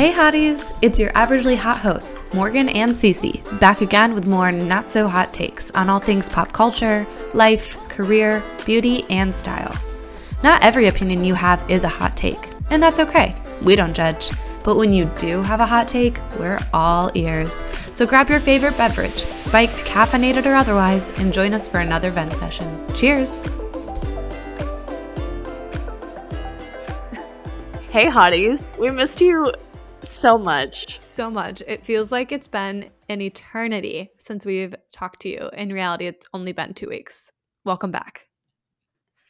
Hey hotties, it's your averagely hot hosts, Morgan and C.C., back again with more not so hot takes on all things pop culture, life, career, beauty, and style. Not every opinion you have is a hot take, and that's okay. We don't judge. But when you do have a hot take, we're all ears. So grab your favorite beverage, spiked, caffeinated, or otherwise, and join us for another vent session. Cheers! Hey, hotties. We missed you so much. So much. It feels like it's been an eternity since we've talked to you. In reality, it's only been two weeks. Welcome back.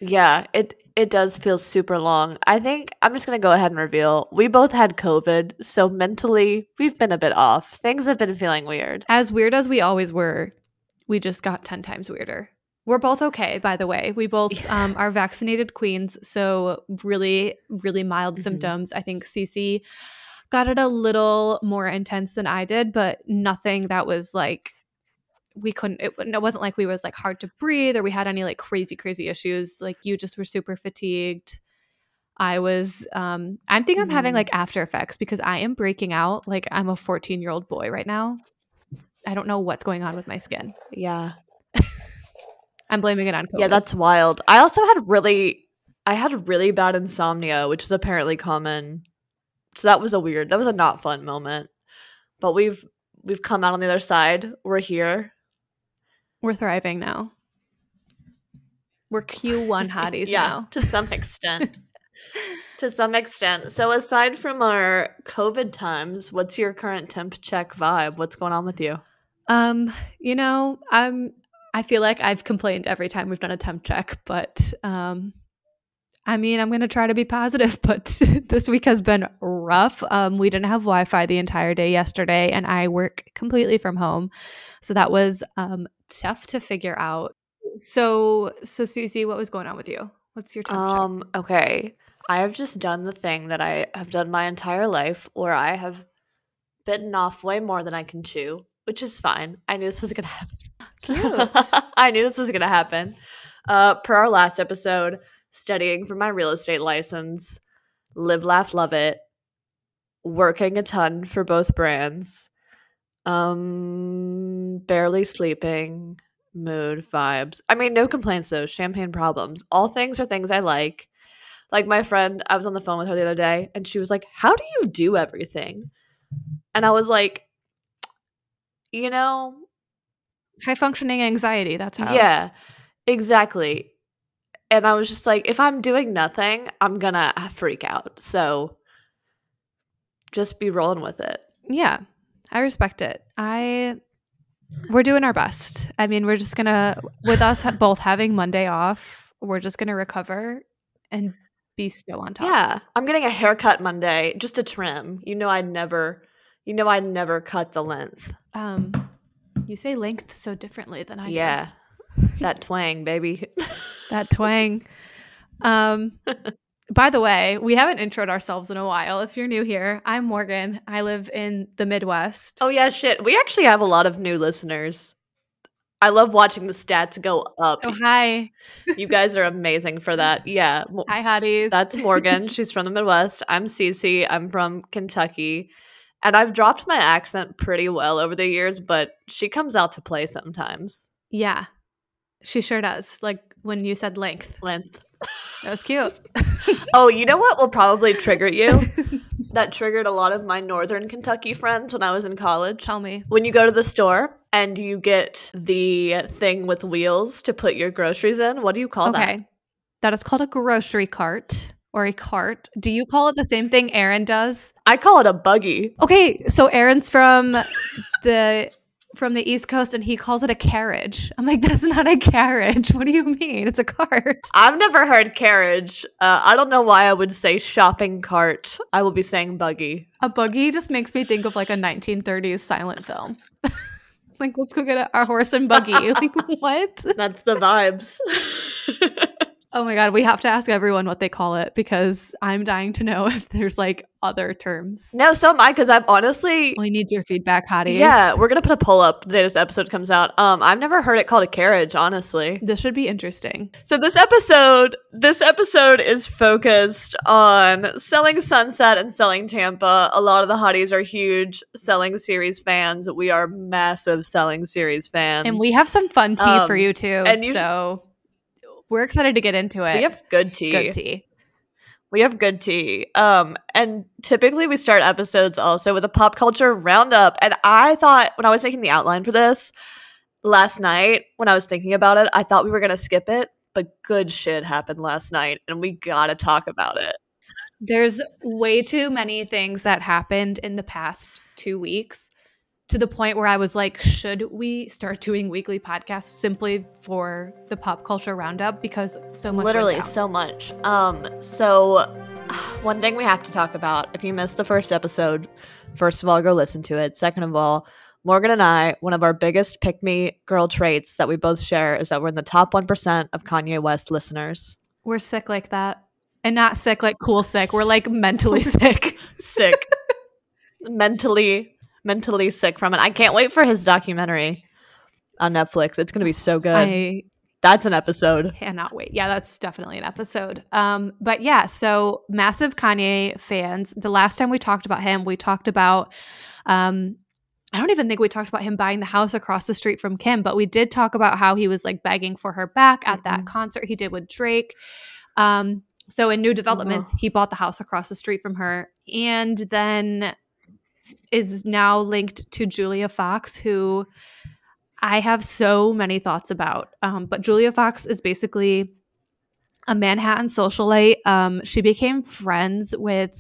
Yeah, it it does feel super long. I think I'm just gonna go ahead and reveal we both had COVID, so mentally we've been a bit off. Things have been feeling weird. As weird as we always were, we just got ten times weirder. We're both okay, by the way. We both Yeah. um, are vaccinated queens, so really, really mild Mhm. symptoms. I think C.C. got it a little more intense than I did, but nothing that was like we couldn't. It, it wasn't like we was like hard to breathe or we had any like crazy, crazy issues. Like you just were super fatigued. I was. um I think I'm having Mhm. like after effects because I am breaking out. Like I'm a 14 year old boy right now. I don't know what's going on with my skin. Yeah. I'm blaming it on COVID. Yeah, that's wild. I also had really I had really bad insomnia, which is apparently common. So that was a weird. That was a not fun moment. But we've we've come out on the other side. We're here. We're thriving now. We're Q1 hotties yeah, now. to some extent. to some extent. So aside from our COVID times, what's your current temp check vibe? What's going on with you? Um, you know, I'm I feel like I've complained every time we've done a temp check, but um I mean, I'm going to try to be positive, but this week has been rough. Um we didn't have Wi-Fi the entire day yesterday and I work completely from home. So that was um tough to figure out. So so Susie, what was going on with you? What's your temp check? Um, okay. I have just done the thing that I have done my entire life where I have bitten off way more than I can chew, which is fine. I knew this was gonna happen. Cute. I knew this was gonna happen. Uh, per our last episode, studying for my real estate license, live, laugh, love it, working a ton for both brands, um, barely sleeping, mood, vibes. I mean, no complaints though. Champagne problems. All things are things I like. Like my friend, I was on the phone with her the other day, and she was like, "How do you do everything?" And I was like, "You know, High functioning anxiety, that's how. yeah, exactly. And I was just like, if I'm doing nothing, I'm gonna freak out. So just be rolling with it. Yeah, I respect it. I we're doing our best. I mean, we're just gonna with us both having Monday off, we're just gonna recover and be so on top. Yeah. I'm getting a haircut Monday, just a trim. You know I'd never you know I'd never cut the length. Um, you say length so differently than I do. That twang, baby. that twang. Um, by the way, we haven't introed ourselves in a while. If you're new here, I'm Morgan. I live in the Midwest. oh yeah, shit. We actually have a lot of new listeners. I love watching the stats go up. So hi, you guys are amazing for that. Yeah. Hi, hotties. That's Morgan. She's from the Midwest. I'm Cece. I'm from Kentucky. And I've dropped my accent pretty well over the years, but she comes out to play sometimes. yeah, she sure does. Like when you said length, Length. that was cute. Oh, you know what will probably trigger you? that triggered a lot of my northern Kentucky friends when I was in college. Tell me. When you go to the store and you get the thing with wheels to put your groceries in, what do you call okay. that? Okay. That is called a grocery cart or a cart. Do you call it the same thing Aaron does? I call it a buggy. Okay, so Aaron's from the from the East Coast and he calls it a carriage. I'm like, that's not a carriage. What do you mean? It's a cart. I've never heard carriage. Uh, I don't know why I would say shopping cart. I will be saying buggy. A buggy just makes me think of like a 1930s silent film. like, let's go get a, our horse and buggy. like, what? That's the vibes. Oh my god, we have to ask everyone what they call it because I'm dying to know if there's like other terms. No, so am I because I'm honestly We need your feedback, hotties. Yeah, we're gonna put a poll up the day this episode comes out. Um, I've never heard it called a carriage, honestly. this should be interesting. So this episode, this episode is focused on selling Sunset and selling Tampa. A lot of the hotties are huge selling series fans. We are massive selling series fans, And we have some fun tea for Um, you too. and you- so we're excited to get into it. we have good tea. good tea. We have good tea. Um, and typically we start episodes also with a pop culture roundup. And I thought when I was making the outline for this last night, when I was thinking about it, I thought we were gonna skip it, but good shit happened last night, and we gotta talk about it. There's way too many things that happened in the past two weeks to the point where I was like, should we start doing weekly podcasts simply for the pop culture roundup? Because so much Literally so much. Um, so one thing we have to talk about, if you missed the first episode, first of all, go listen to it. Second of all, Morgan and I, one of our biggest pick me girl traits that we both share is that we're in the top 1% of Kanye West listeners. We're sick like that. And not sick like cool sick. We're like mentally sick. sick. mentally, mentally sick from it. I can't wait for his documentary on Netflix. It's going to be so good. I That's an episode. cannot wait. Yeah, that's definitely an episode. Um, but yeah, so massive Kanye fans. The last time we talked about him, we talked about um I don't even think we talked about him buying the house across the street from Kim, but we did talk about how he was like begging for her back at that Mhm. concert he did with Drake. Um, so in new developments, he bought the house across the street from her and then is now linked to Julia Fox, who I have so many thoughts about. Um, but Julia Fox is basically a Manhattan socialite. Um, she became friends with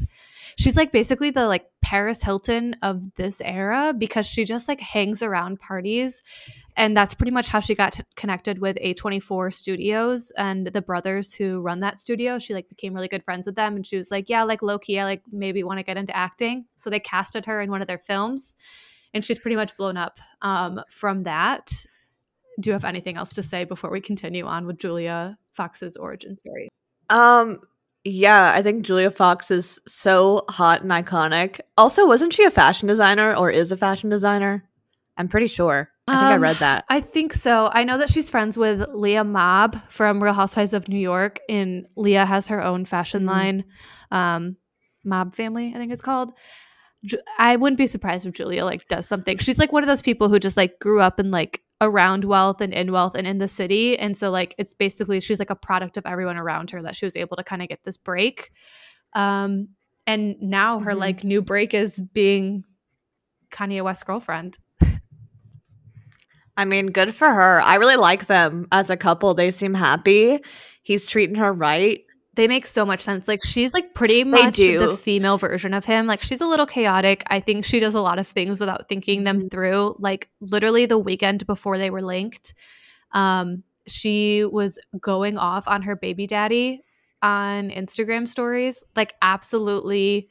she's like basically the like Paris Hilton of this era because she just like hangs around parties and that's pretty much how she got t- connected with A24 Studios and the brothers who run that studio. She like became really good friends with them and she was like, "Yeah, like low key, I like maybe want to get into acting." So they casted her in one of their films and she's pretty much blown up um, from that. Do you have anything else to say before we continue on with Julia Fox's origin story? Um, yeah, I think Julia Fox is so hot and iconic. Also, wasn't she a fashion designer or is a fashion designer? I'm pretty sure. I think I Um, read that. I think so. I know that she's friends with Leah Mob from Real Housewives of New York, and Leah has her own fashion Mhm. line, um, Mob Family, I think it's called. I wouldn't be surprised if Julia like does something. She's like one of those people who just like grew up in like around wealth and in wealth and in the city, and so like it's basically she's like a product of everyone around her that she was able to kind of get this break. Um, and now her Mhm. like new break is being Kanye West's girlfriend. I mean, good for her. I really like them as a couple. They seem happy. He's treating her right. They make so much sense. Like she's like pretty much the female version of him. Like she's a little chaotic. I think she does a lot of things without thinking them Mhm. through. Like literally the weekend before they were linked, um, she was going off on her baby daddy on Instagram stories, like absolutely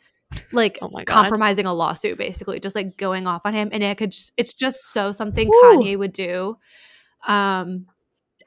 like Oh compromising a lawsuit, basically, just like going off on him. And it could just it's just so something Woo. Kanye would do. Um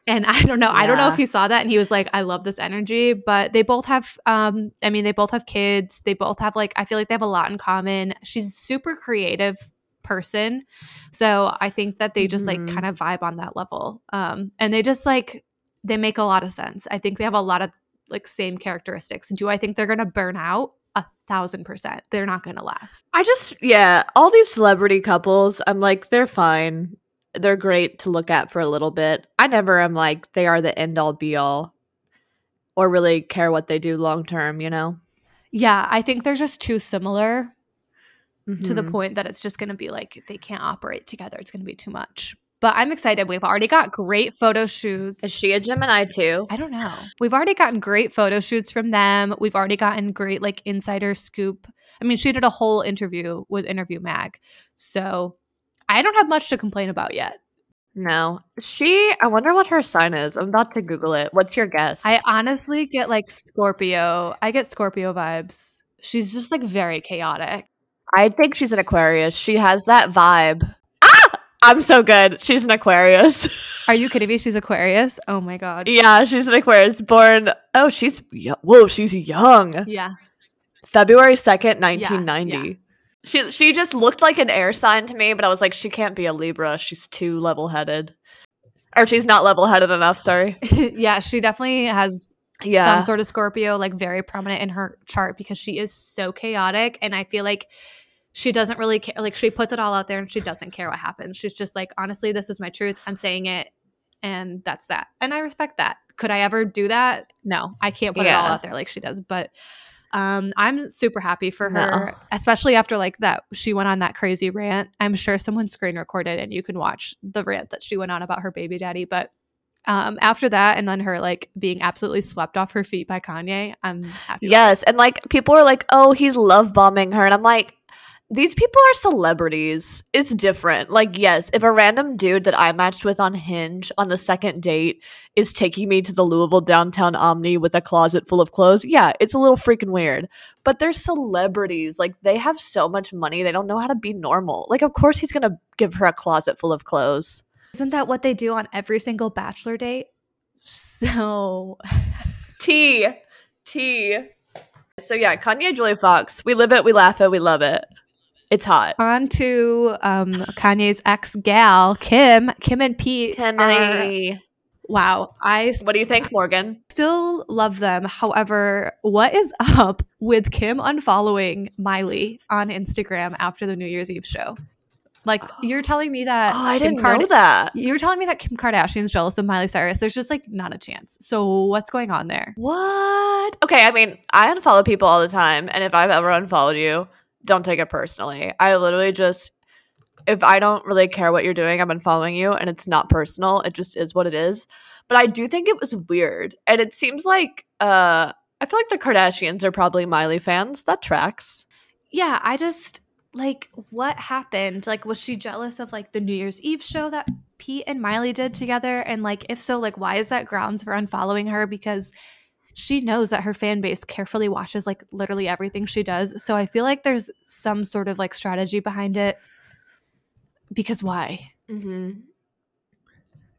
and I don't know. I don't know if he saw that and he was like, I love this energy. But they both have um, I mean, they both have kids. They both have like I feel like they have a lot in common. She's a super creative person. So I think that they just like Mhm. kind of vibe on that level. Um, and they just like they make a lot of sense. I think they have a lot of like same characteristics. Do I think they're gonna burn out? A thousand percent. They're not gonna last. I just, yeah, all these celebrity couples, I'm like, they're fine. They're great to look at for a little bit. I never am like, they are the end all be all or really care what they do long term, you know? Yeah, I think they're just too similar to the Mhm. point that it's just going to be like they can't operate together. It's going to be too much. But I'm excited. We've already got great photo shoots. Is she a Gemini too? I don't know. We've already gotten great photo shoots from them. We've already gotten great like insider scoop. I mean, she did a whole interview with Interview Mag. So I don't have much to complain about yet. No. She, I wonder what her sign is. I'm about to Google it. What's your guess? I honestly get like Scorpio. I get Scorpio vibes. She's just like very chaotic. I think she's an Aquarius. She has that vibe. Ah! I'm so good. She's an Aquarius. Are you kidding me? She's Aquarius. Oh my god. yeah, she's an Aquarius. Born. Oh, she's whoa. She's young. Yeah. February second, 1990. yeah. ninety. She she just looked like an air sign to me, but I was like, she can't be a Libra. She's too level headed, or she's not level headed enough. Sorry. yeah, she definitely has Yeah. some sort of Scorpio like very prominent in her chart because she is so chaotic and I feel like she doesn't really care like she puts it all out there and she doesn't care what happens. She's just like honestly this is my truth. I'm saying it and that's that. And I respect that. Could I ever do that? No. I can't put it all out there like she does, but um I'm super happy for No. her, especially after like that she went on that crazy rant. I'm sure someone screen recorded and you can watch the rant that she went on about her baby daddy, but um after that and then her like being absolutely swept off her feet by Kanye, I'm happy. Yes, and like people are like, "Oh, he's love bombing her," and I'm like, these people are celebrities. It's different. Like, yes, if a random dude that I matched with on Hinge on the second date is taking me to the Louisville downtown Omni with a closet full of clothes, yeah, it's a little freaking weird. But they're celebrities. Like, they have so much money, they don't know how to be normal. Like, of course, he's gonna give her a closet full of clothes. Isn't that what they do on every single bachelor date? So T. T. So, yeah, Kanye Julia Fox. We live it, we laugh it, we love it. It's hot. on to um Kanye's ex gal, Kim. Kim and Pete. are- Timmy. wow. I What do you think, Morgan? still love them. However, what is up with Kim unfollowing Miley on Instagram after the New Year's Eve show? Like you're telling me that Oh, I Kim didn't Kard- know that. You're telling me that Kim Kardashian's jealous of Miley Cyrus. There's just like not a chance. So what's going on there? What? Okay, I mean, I unfollow people all the time, and if I've ever unfollowed you, don't take it personally. I literally just, if I don't really care what you're doing, I'm unfollowing you, and it's not personal. It just is what it is. But I do think it was weird, and it seems like, uh, I feel like the Kardashians are probably Miley fans. That tracks. Yeah, I just like what happened? Like was she jealous of like the New Year's Eve show that Pete and Miley did together and like if so like why is that grounds for unfollowing her because she knows that her fan base carefully watches like literally everything she does. So I feel like there's some sort of like strategy behind it. Because why? Mm-hmm.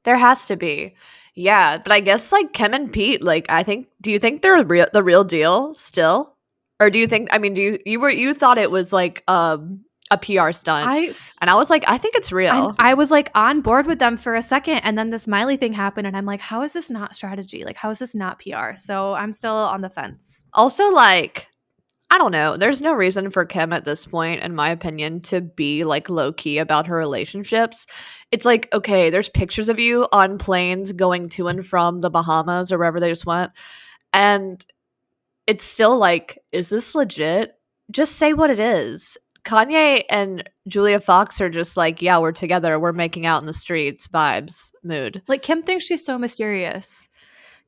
There has to be. Yeah, but I guess like Kim and Pete, like I think do you think they're real the real deal still? Or do you think I mean do you you were you thought it was like um a PR stunt. I and I was like, I think it's real. I'm- I was like on board with them for a second, and then this Miley thing happened, and I'm like, how is this not strategy? Like, how is this not PR? So I'm still on the fence. also like I don't know. There's no reason for Kim at this point, in my opinion, to be like low key about her relationships. It's like, okay, there's pictures of you on planes going to and from the Bahamas or wherever they just went. And it's still like, is this legit? Just say what it is. Kanye and Julia Fox are just like, yeah, we're together. We're making out in the streets vibes, mood. Like Kim thinks she's so mysterious.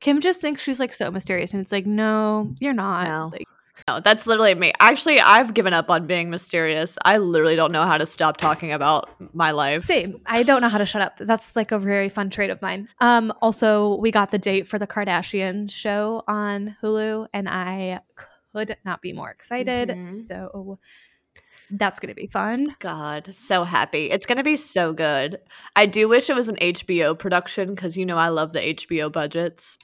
Kim just thinks she's like so mysterious, and it's like, no, you're not. No. Like, No, that's literally me. Actually, I've given up on being mysterious. I literally don't know how to stop talking about my life. same. I don't know how to shut up. That's like a very fun trait of mine. Um. Also, we got the date for the Kardashian show on Hulu, and I could not be more excited. Mhm. So that's gonna be fun. God, so happy. It's going to be so good. I do wish it was an HBO production because you know I love the HBO budgets.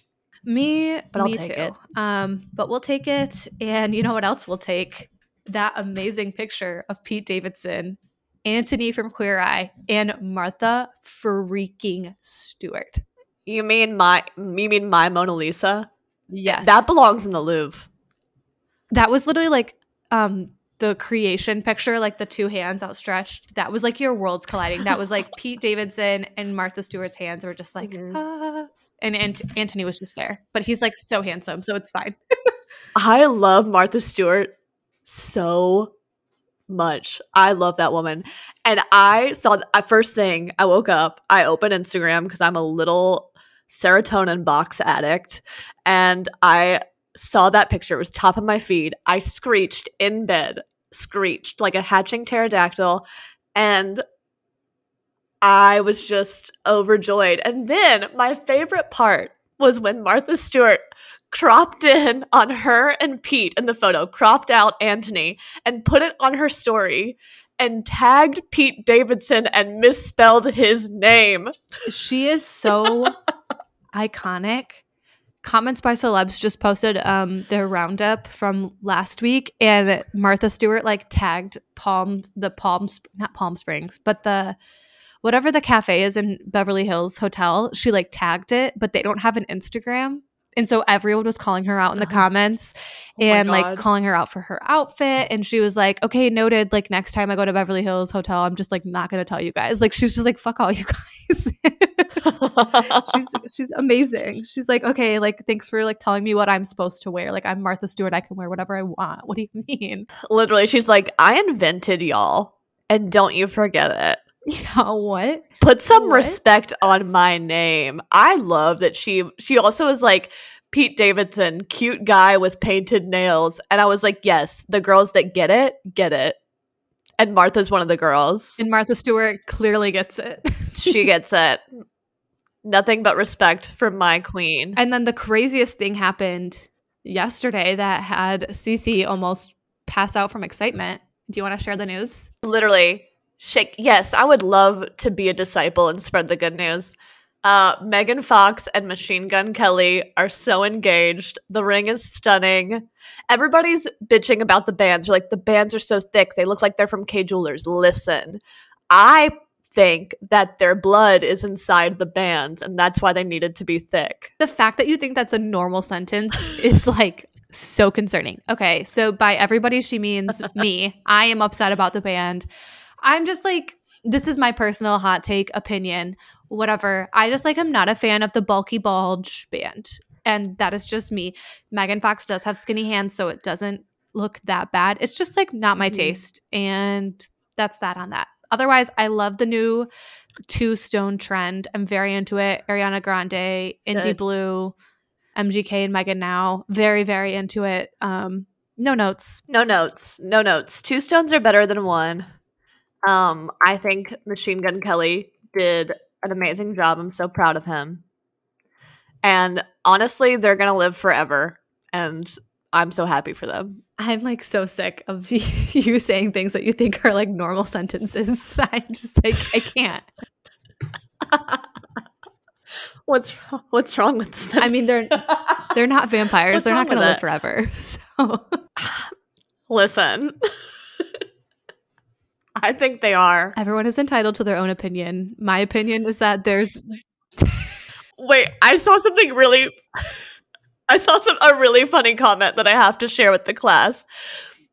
Me, But I'll me take too. it. Um, but we'll take it, and you know what else we'll take? That amazing picture of Pete Davidson, Anthony from Queer Eye, and Martha freaking Stewart. You mean my you mean my Mona Lisa? Yes, That belongs in the Louvre. that was literally like um the creation picture, like the two hands outstretched. That was like your worlds colliding. That was like Pete Davidson and Martha Stewart's hands were just like, Mhm. ah. and Ant- Anthony was just there, but he's like so handsome, so it's fine. I love Martha Stewart so much. I love that woman. And I saw the first thing I woke up, I opened Instagram because I'm a little serotonin box addict. And I saw that picture. It was top of my feed. I screeched in bed, screeched like a hatching pterodactyl. And I was just overjoyed. And then my favorite part was when Martha Stewart cropped in on her and Pete in the photo, cropped out Anthony, and put it on her story. and tagged Pete Davidson and misspelled his name. She is so iconic. Comments by celebs just posted um their roundup from last week and Martha Stewart like tagged Palm the Palm not Palm Springs, but the whatever the cafe is in Beverly Hills Hotel, she like tagged it, but they don't have an Instagram. And so everyone was calling her out in the Uh-huh. comments Oh and like calling her out for her outfit. And she was like, okay, noted. Like next time I go to Beverly Hills Hotel, I'm just like not gonna tell you guys. Like she was just like, fuck all you guys. she's she's amazing. She's like, okay, like thanks for like telling me what I'm supposed to wear. Like I'm Martha Stewart, I can wear whatever I want. What do you mean? Literally, she's like, I invented y'all, and don't you forget it. Yeah, what? Put some What? respect on my name. I love that she she also is like Pete Davidson, cute guy with painted nails. And I was like, yes, the girls that get it, get it. And Martha's one of the girls. And Martha Stewart clearly gets it. She gets it. Nothing but respect for my queen. and then the craziest thing happened yesterday that had C.C. almost pass out from excitement. Do you want to share the news? literally shake yes i would love to be a disciple and spread the good news uh megan fox and machine gun kelly are so engaged the ring is stunning everybody's bitching about the bands They're like the bands are so thick they look like they're from Kay jewelers listen i think that their blood is inside the bands and that's why they needed to be thick The fact that you think that's a normal sentence is like so concerning. Okay, so by everybody, she means me. I am upset about the band. I'm just like, this is my personal hot take opinion, whatever. I just like, I'm not a fan of the bulky bulge band. And that is just me. Megan Fox does have skinny hands, so it doesn't look that bad. It's just like not my Mhm. taste. And that's that on that. Otherwise, I love the new two stone trend. I'm very into it. Ariana Grande, Indie Good. Blue, MGK and Megan now. Very, very into it. Um, no notes. No notes. No notes. Two stones are better than one. Um, I think Machine Gun Kelly did an amazing job. I'm so proud of him. And honestly, they're gonna live forever. And I'm so happy for them. I'm like so sick of you saying things that you think are like normal sentences. I'm just like, I can't. What's what's wrong with this? I mean, they're they're not vampires. What's they're not going to live forever. So listen. I think they are. everyone is entitled to their own opinion. My opinion is that there's Wait, I saw something really I saw some a really funny comment that I have to share with the class.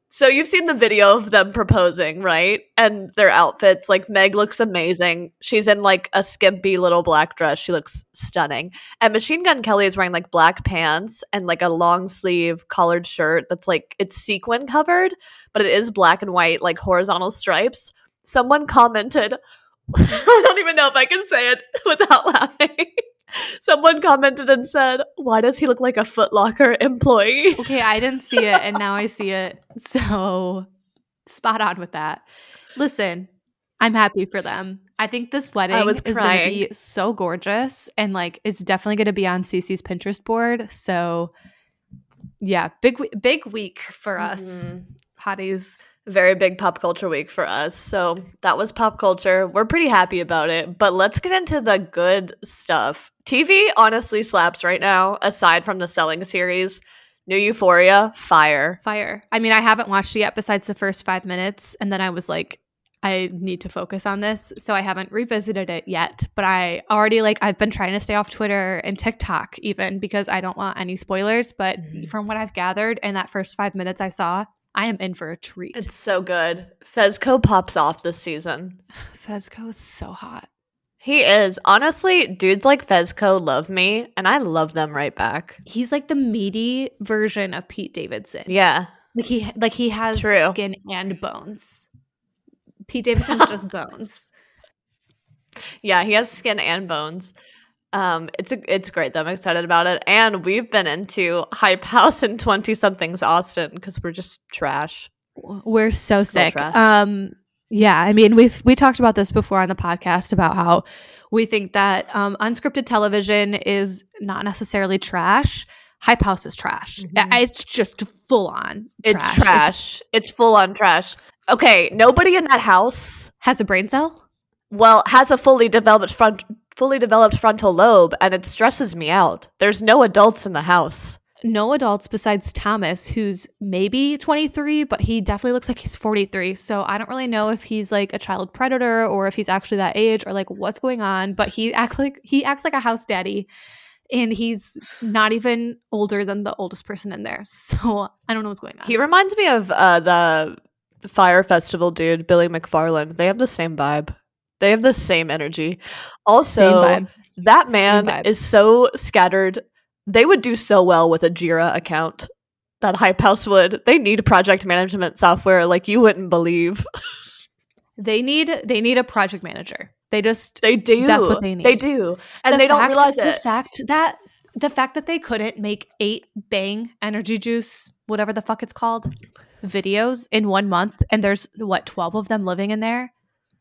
So you've seen the video of them proposing, right? And their outfits, like Meg looks amazing. She's in like a skimpy little black dress. She looks stunning. And Machine Gun Kelly is wearing like black pants and like a long sleeve collared shirt that's like it's sequin covered, but it is black and white, like horizontal stripes. Someone commented, I don't even know if I can say it without laughing. Someone commented and said, Why does he look like a Foot Locker employee? okay. I didn't see it, and now I see it. So spot on with that. Listen, I'm happy for them. I think this wedding was is going to be so gorgeous, and like it's definitely going to be on C.C.'s Pinterest board. So yeah, big big week for us, Mhm. hotties. Very big pop culture week for us. So that was pop culture. We're pretty happy about it. But let's get into the good stuff. TV honestly slaps right now, aside from the selling series. New Euphoria, fire. Fire. I mean, I haven't watched it yet besides the first five minutes. And then I was like, I need to focus on this. So I haven't revisited it yet. But I already like, I've been trying to stay off Twitter and TikTok even because I don't want any spoilers. But Mhm. from what I've gathered in that first five minutes I saw, I am in for a treat. It's so good. Fezco pops off this season. Fezco is so hot. He is. Honestly, dudes like Fezco love me, and I love them right back. He's like the meaty version of Pete Davidson. Yeah. Like he like he has True. skin and bones. Pete Davidson's just bones. Yeah, he has skin and bones. Um, it's a, it's great. though. I'm excited about it, and we've been into Hype House and Twenty Somethings Austin because we're just trash. We're so sick. trash. Um yeah, I mean we've we talked about this before on the podcast about how we think that um unscripted television is not necessarily trash. Hype House is trash. Mhm. It's just full on trash. It's trash. It's full on trash. Okay, nobody in that house Has a brain cell? well has a fully developed front fully developed frontal lobe and it stresses me out. There's no adults in the house. No adults besides Thomas, who's maybe 23, but he definitely looks like he's 43. So I don't really know if he's like a child predator or if he's actually that age or like what's going on. But he acts like he acts like a house daddy, and he's not even older than the oldest person in there. So I don't know what's going on. He reminds me of uh, the Fyre Festival dude, Billy McFarland. They have the same vibe. They have the same energy. Also, Same that man is so scattered. They would do so well with a Jira account. That Hype House would. They need project management software like you wouldn't believe. They need they need a project manager. They just They do. That's what they need. They do, and the they don't fact- realize the fact that the fact that they couldn't make eight bang energy juice whatever the fuck it's called videos in one month and there's what 12 of them living in there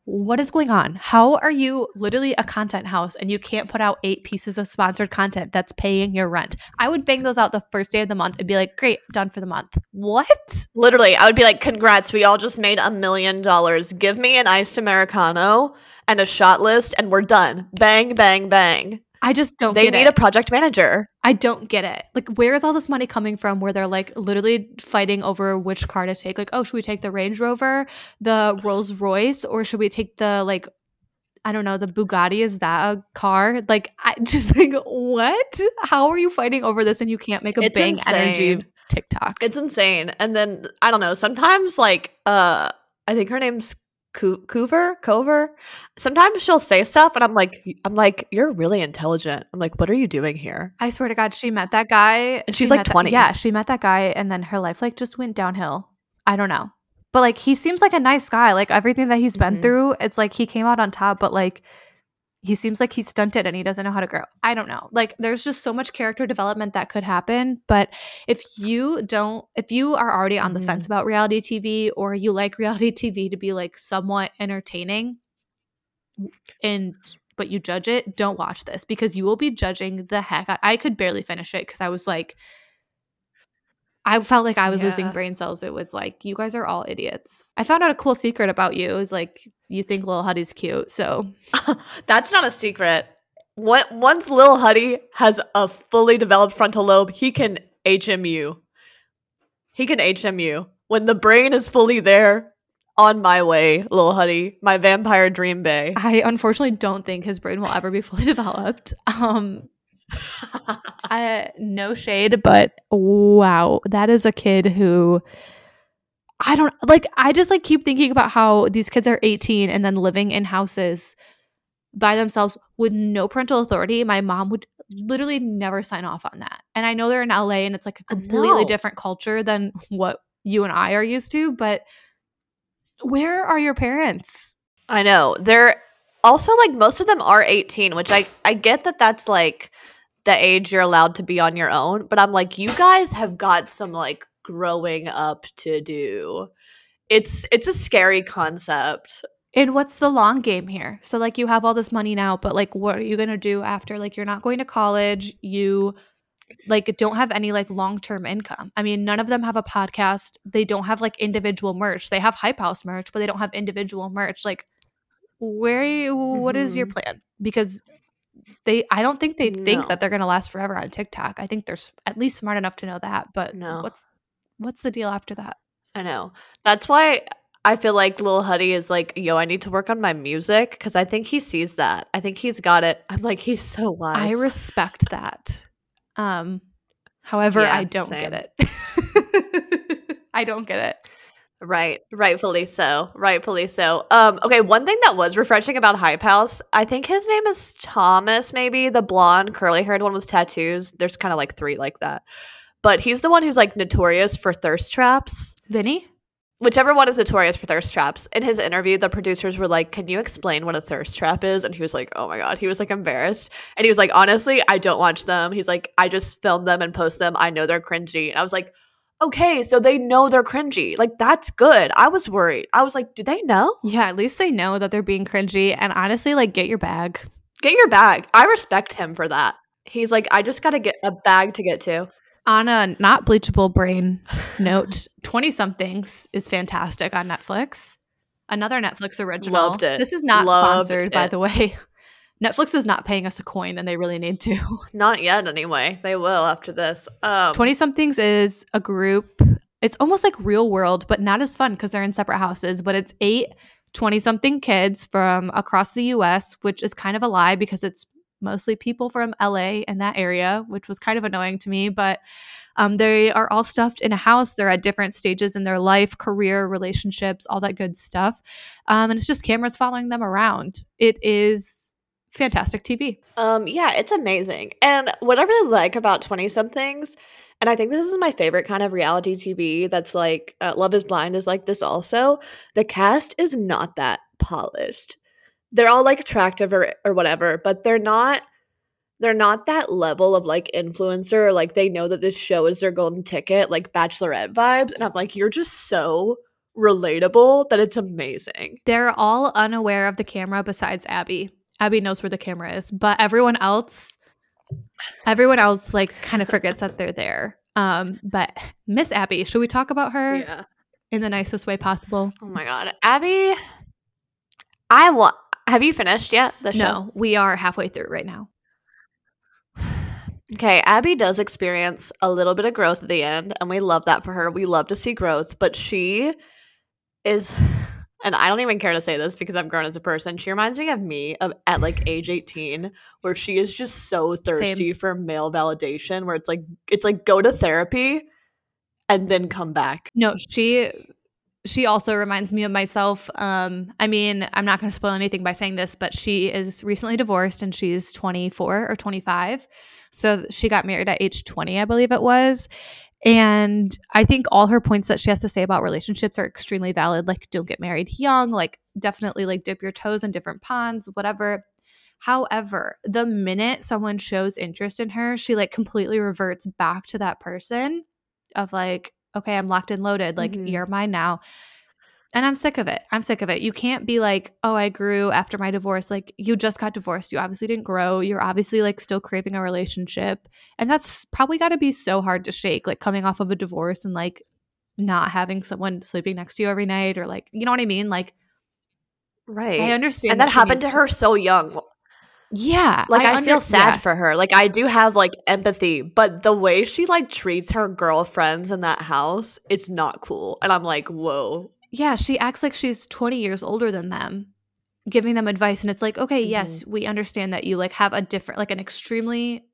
what is going on how are you literally a content house and you can't put out eight pieces of sponsored content that's paying your rent i would bang those out the first day of the month and be like great done for the month what Literally, I would be like, "Congrats, we all just made a million dollars. Give me an iced americano and a shot list, and we're done. Bang, bang, bang." I just don't They need it a project manager. I don't get it. Like, where is all this money coming from? Where they're like literally fighting over which car to take. Like, oh, should we take the Range Rover, the Rolls Royce, or should we take the like, I don't know, the Bugatti? Is that a car? Like, I just like what? How are you fighting over this and you can't make a It's bang energy insane. TikTok? It's insane. And then I don't know. Sometimes, like, uh, I think her name's Co- Kouvr. Cover. Sometimes she'll say stuff, and I'm like, I'm like, you're really intelligent. I'm like, what are you doing here? I swear to God, she met that guy. And she she's, like, met that- 20. yeah, she met that guy, and then her life like just went downhill. I don't know, but like he seems like a nice guy. Like everything that he's been Mhm. through, it's like he came out on top. But like he seems like he's stunted and he doesn't know how to grow. I don't know. Like there's just so much character development that could happen. But if you don't, if you are already on the Mhm. fence about reality TV or you like reality TV to be like somewhat entertaining, and but you judge it, don't watch this because you will be judging the heck. out- I could barely finish it because I was like, I felt like I was losing brain cells. It was like, you guys are all idiots. I found out a cool secret about you. It was like, you think Lil Huddy's cute. So That's not a secret. What once Lil Huddy has a fully developed frontal lobe, he can HMU. He can HMU. When the brain is fully there, on my way, Lil Huddy, my vampire dream bay. I unfortunately don't think his brain will ever be fully developed. Um, I, uh, no shade, but wow, that is a kid who I don't like. I just like keep thinking about how these kids are 18 and then living in houses by themselves with no parental authority. My mom would literally never sign off on that. And I know they're in LA and it's like a completely different culture than what you and I are used to, but where are your parents? I know. They're also like most of them are 18, which I I get that that's like the age you're allowed to be on your own, but I'm like you guys have got some like growing up to do. It's it's a scary concept. And what's the long game here? So like you have all this money now, but like what are you going to do after? Like you're not going to college, you like don't have any like long-term income. I mean, none of them have a podcast. They don't have like individual merch. They have Hype House merch, but they don't have individual merch. Like where you, what is your mm-hmm. plan? Because they I don't think they think No. that they're going to last forever on TikTok. I think they're at least smart enough to know that, but No. what's what's the deal after that? I know. That's why I feel like Lil Huddy is like, yo, I need to work on my music because I think he sees that. I think he's got it. I'm like, he's so wise. I respect that. Um, however, Yeah, I don't same. get it. I don't get it. Right, rightfully so. Rightfully so. Um, okay, one thing that was refreshing about Hype House, I think his name is Thomas, maybe the blonde, curly haired one with tattoos. There's kind of like three like that. But he's the one who's like notorious for thirst traps. Vinny? Whichever one is notorious for thirst traps. In his interview, the producers were like, Can you explain what a thirst trap is? And he was like, Oh my God. He was like embarrassed. And he was like, Honestly, I don't watch them. He's like, I just film them and post them. I know they're cringy. And I was like, Okay, so they know they're cringy. Like, that's good. I was worried. I was like, Do they know? Yeah, at least they know that they're being cringy. And honestly, like, get your bag. Get your bag. I respect him for that. He's like, I just got to get a bag to get to. On a not bleachable brain note, 20 somethings is fantastic on Netflix. Another Netflix original. Loved it. This is not Loved sponsored, by the way. Netflix is not paying us a coin and they really need to. Not yet, anyway. They will after this. Um, 20 somethings is a group. It's almost like real world, but not as fun because they're in separate houses. But it's eight 20 something kids from across the US, which is kind of a lie because it's mostly people from LA and that area, which was kind of annoying to me. But um, they are all stuffed in a house. They're at different stages in their life, career, relationships, all that good stuff. Um, and it's just cameras following them around. It is fantastic TV. Um, yeah, it's amazing. And what I really like about 20 somethings, and I think this is my favorite kind of reality TV that's like uh, Love is Blind is like this also. The cast is not that polished. They're all like attractive or, or whatever, but they're not they're not that level of like influencer like they know that this show is their golden ticket like bachelorette vibes and i'm like you're just so relatable that it's amazing They're all unaware of the camera besides Abby. Abby knows where the camera is, but everyone else everyone else like kind of forgets that they're there. Um, but Miss Abby, should we talk about her yeah in the nicest way possible? oh my god abby i want have you finished yet the show No, we are halfway through right now. Okay, Abby does experience a little bit of growth at the end, and we love that for her. We love to see growth, but she is, and I don't even care to say this because I'm grown as a person. She reminds me of me of at like age 18, where she is just so thirsty for male validation. Where it's like it's like go to therapy and then come back. No, she she also reminds me of myself. Um, I mean, I'm not going to spoil anything by saying this, but she is recently divorced and she's 24 or 25. So she got married at age 20, I believe it was. And I think all her points that she has to say about relationships are extremely valid. Like, don't get married young, like, definitely like dip your toes in different ponds, whatever. However, the minute someone shows interest in her, she like completely reverts back to that person of like, okay, I'm locked and loaded. Like, Mhm. you're mine now. And I'm sick of it. I'm sick of it. You can't be like, oh, I grew after my divorce. Like, you just got divorced. You obviously didn't grow. You're obviously like still craving a relationship. And that's probably got to be so hard to shake, like coming off of a divorce and like not having someone sleeping next to you every night or like, you know what I mean? Like, Right. I understand. and that she happened to her so young. Yeah. Like I, feel under- sad yeah. for her. Like I do have like empathy, but the way she like treats her girlfriends in that house, it's not cool. And I'm like, whoa. Yeah, she acts like she's 20 years older than them, giving them advice. And it's like, okay, yes, we understand that you like have a different, like an extremely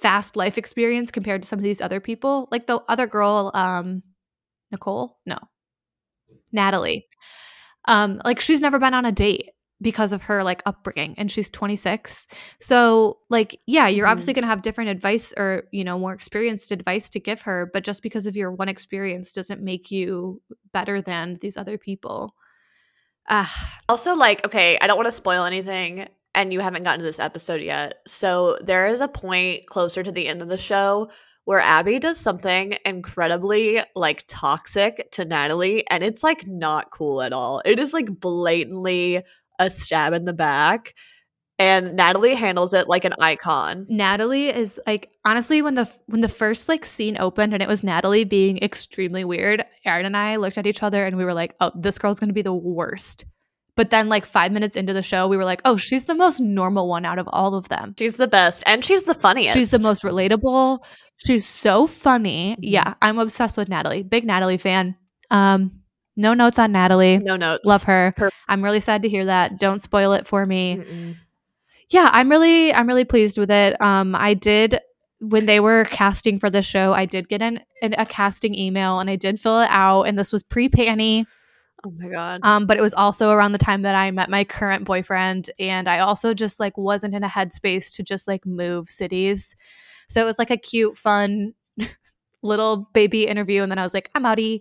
fast life experience compared to some of these other people. Like the other girl, um, Nicole, no, Natalie. Um, like she's never been on a date because of her like upbringing and she's 26 so like yeah you're Mhm. obviously going to have different advice or you know more experienced advice to give her but just because of your one experience doesn't make you better than these other people Also, like, okay, I don't want to spoil anything, and you haven't gotten to this episode yet. So there is a point closer to the end of the show where Abby does something incredibly like toxic to Natalie, and it's like not cool at all. It is like blatantly a stab in the back. And Natalie handles it like an icon. Natalie is like honestly when the when the first like scene opened and it was Natalie being extremely weird, Aaron and I looked at each other and we were like, "Oh, this girl's going to be the worst." But then like 5 minutes into the show, we were like, "Oh, she's the most normal one out of all of them." She's the best, and she's the funniest. She's the most relatable. She's so funny. Mhm. Yeah, I'm obsessed with Natalie. Big Natalie fan. Um no notes on Natalie. no notes. Love her. Per- I'm really sad to hear that. Don't spoil it for me Mm-mm. yeah i'm really i'm really pleased with it um i did when they were casting for the show i did get an, an a casting email and i did fill it out and this was pre-panny Oh my god. um but it was also around the time that i met my current boyfriend and i also just like wasn't in a headspace to just like move cities so it was like a cute fun little baby interview and then i was like i'm outie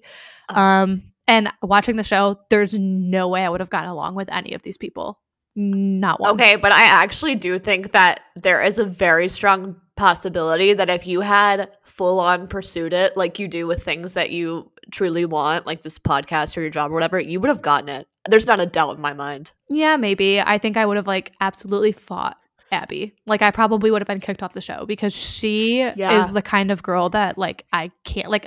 Oh. um and watching the show there's no way i would have gotten along with any of these people not one Okay, but I actually do think that there is a very strong possibility that if you had full on pursued it like you do with things that you truly want, like this podcast or your job or whatever, you would have gotten it. There's not a doubt in my mind. Yeah, maybe. I think I would have like absolutely fought. Abby. Like I probably would have been kicked off the show because she Yeah. is the kind of girl that like I can't like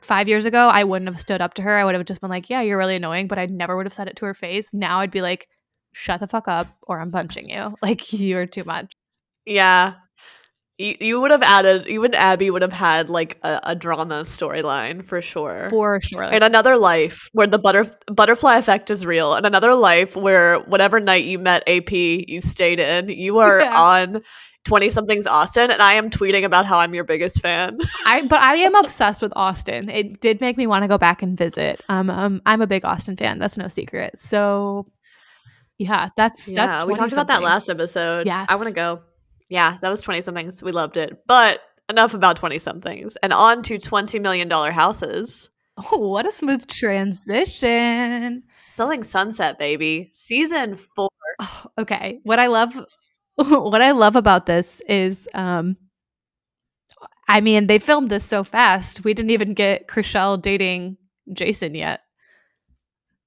5 years ago I wouldn't have stood up to her. I would have just been like, "Yeah, you're really annoying," but I never would have said it to her face. Now I'd be like, "Shut the fuck up or I'm punching you." Like you're too much. Yeah. You, you would have added, you and Abby would have had like a, a drama storyline for sure. For sure. in another life where the butter, butterfly effect is real, and another life where whatever night you met AP, you stayed in, you are Yeah. on 20 somethings Austin, and I am tweeting about how I'm your biggest fan. I but I am obsessed with Austin. It did make me want to go back and visit. Um, um I'm a big Austin fan. That's no secret. So yeah, that's that's yeah, we talked about that last episode. Yeah, I want to go. Yeah, that was 20 somethings. We loved it. But enough about 20 somethings and on to $20 million houses. Oh, what a smooth transition. Selling Sunset, baby. Season four. Oh, okay. What I love what I love about this is um I mean, they filmed this so fast. We didn't even get Chrishell dating Jason yet.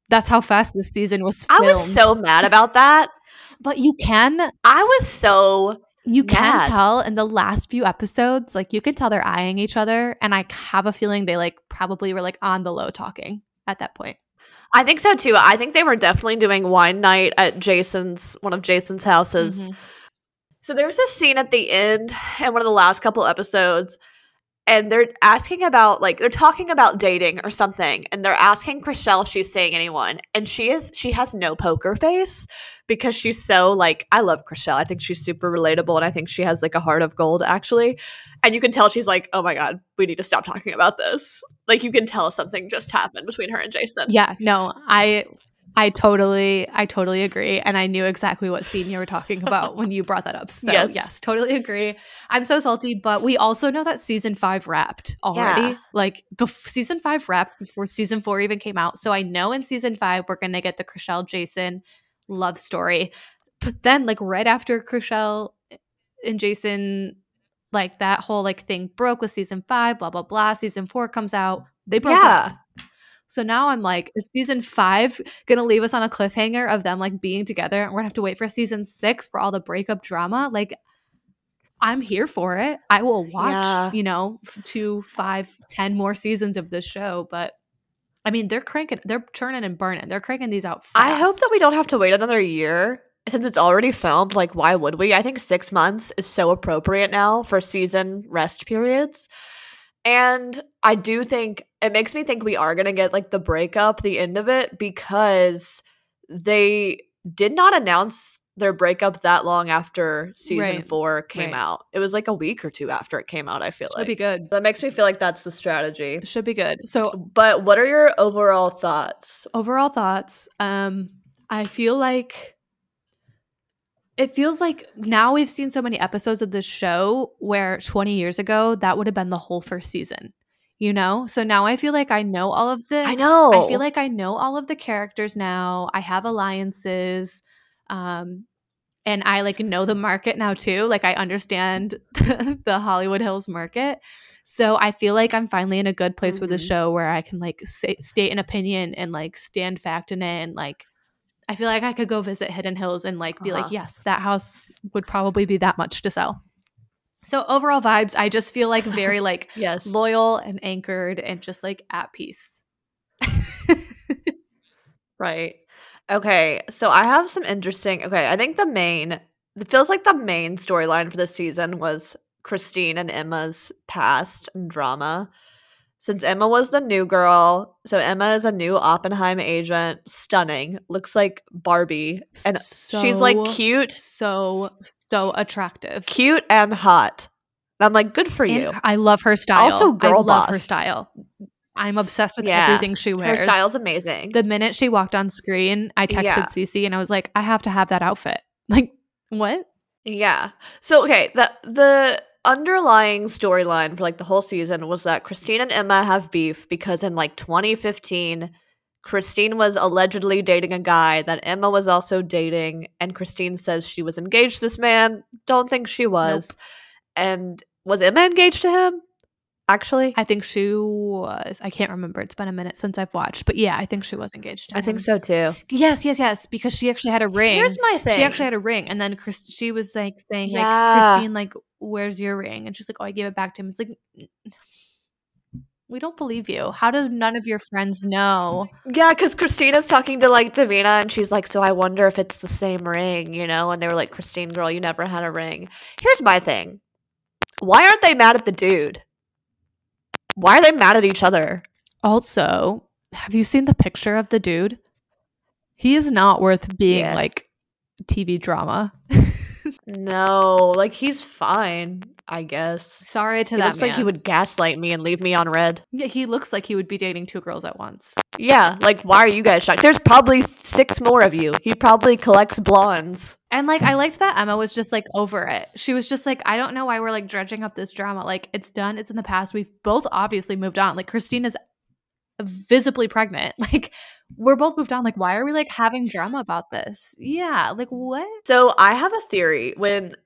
That's how fast this season was I was so mad about that. but you can I was so you can Mad. tell in the last few episodes, like you can tell they're eyeing each other, and I have a feeling they like probably were like on the low talking at that point. I think so too. I think they were definitely doing wine night at Jason's one of Jason's houses. Mhm. So there was a scene at the end in one of the last couple episodes, and they're asking about like they're talking about dating or something, and they're asking Chrishell if she's seeing anyone, and she is she has no poker face because she's so like I love Chrishell. I think she's super relatable, and I think she has like a heart of gold actually. And you can tell she's like, oh my god, we need to stop talking about this. Like you can tell something just happened between her and Jason. Yeah, no, I I totally I totally agree. And I knew exactly what scene you were talking about when you brought that up. So Yes. yes, totally agree. I'm so salty, but we also know that season five wrapped already. Yeah. Like bef- season five wrapped before season four even came out. So I know in season five we're gonna get the Chrishell Jason love story. But then like right after Chrishell and Jason like that whole like thing broke with season five, blah blah blah. Season four comes out. They broke Yeah. up. So now I'm like, is season five gonna leave us on a cliffhanger of them like being together and we're gonna have to wait for season six for all the breakup drama? Like, I'm here for it. I will watch, Yeah. you know, two, five, ten more seasons of this show. But I mean, they're cranking, they're churning and burning. They're cranking these out fast. I hope that we don't have to wait another year since it's already filmed. Like, why would we? I think six months is so appropriate now for season rest periods. And I do think it makes me think we are going to get like the breakup, the end of it, because they did not announce their breakup that long after season Right. four came Right. out. It was like a week or two after it came out, I feel like. should like. be good. That makes me feel like that's the strategy. Should be good. So But what are your overall thoughts? overall thoughts um i feel like it feels like now we've seen so many episodes of this show where 20 years ago that would have been the whole first season you know? So now i feel like i know all of the I know. i feel like i know all of the characters now. I have alliances um and i like know the market now too. Like i understand the hollywood hills market. So i feel like i'm finally in a good place with the Mhm. show where i can like say, state an opinion and like stand fact in it and like i feel like i could go visit hidden hills and like be like Uh-huh. yes that house would probably be that much to sell so overall vibes i just feel like very like yes. loyal and anchored and just like at peace Right. Okay. So I have some interesting. Okay. I think the main, it feels like the main storyline for this season was Christine and Emma's past and drama. Since Emma was the new girl, so Emma is a new Oppenheim agent, stunning, looks like Barbie, and she's like cute, so so attractive cute and hot. And I'm like, good for And you. i love her style Also, girl i love her style i'm obsessed with Yeah. everything she wears. Her style's amazing. the minute she walked on screen i texted Yeah. Cece and i was like i have to have that outfit like what Yeah. So okay, the the underlying storyline for like the whole season was that Christine and Emma have beef because in like 2015 Christine was allegedly dating a guy that Emma was also dating and Christine says she was engaged to this man. Don't think she was. And was Emma engaged to him? Actually? I think she was. I can't remember. It's been a minute since I've watched, but yeah, I think she was engaged. To I think so too. Yes, yes, yes. Because she actually had a ring. Here's my thing. She actually had a ring, and then Chris, she was like saying, Yeah. like, Christine, like, where's your ring? And she's like, oh, I gave it back to him. It's like, we don't believe you. How does none of your friends know? Yeah, because Christina's talking to like Davina and she's like, So I wonder if it's the same ring, you know? And they were like, Christine, girl, you never had a ring. Here's my thing why aren't they mad at the dude? Why are they mad at each other? Also, have you seen the picture of the dude? He is not worth being Yeah. like TV drama. No, like he's fine, I guess. Sorry to He that looks like he would gaslight me and leave me on red. Yeah, he looks like he would be dating two girls at once. Yeah, like why are you guys shocked? There's probably six more of you. He probably collects blondes. And like I mm. liked that Emma was just like over it. She was just like, I don't know why we're like dredging up this drama. Like it's done, it's in the past. We've both obviously moved on. Like Christine is visibly pregnant. Like we're both moved on. Like, why are we like having drama about this? Yeah, like what? So I have a theory. When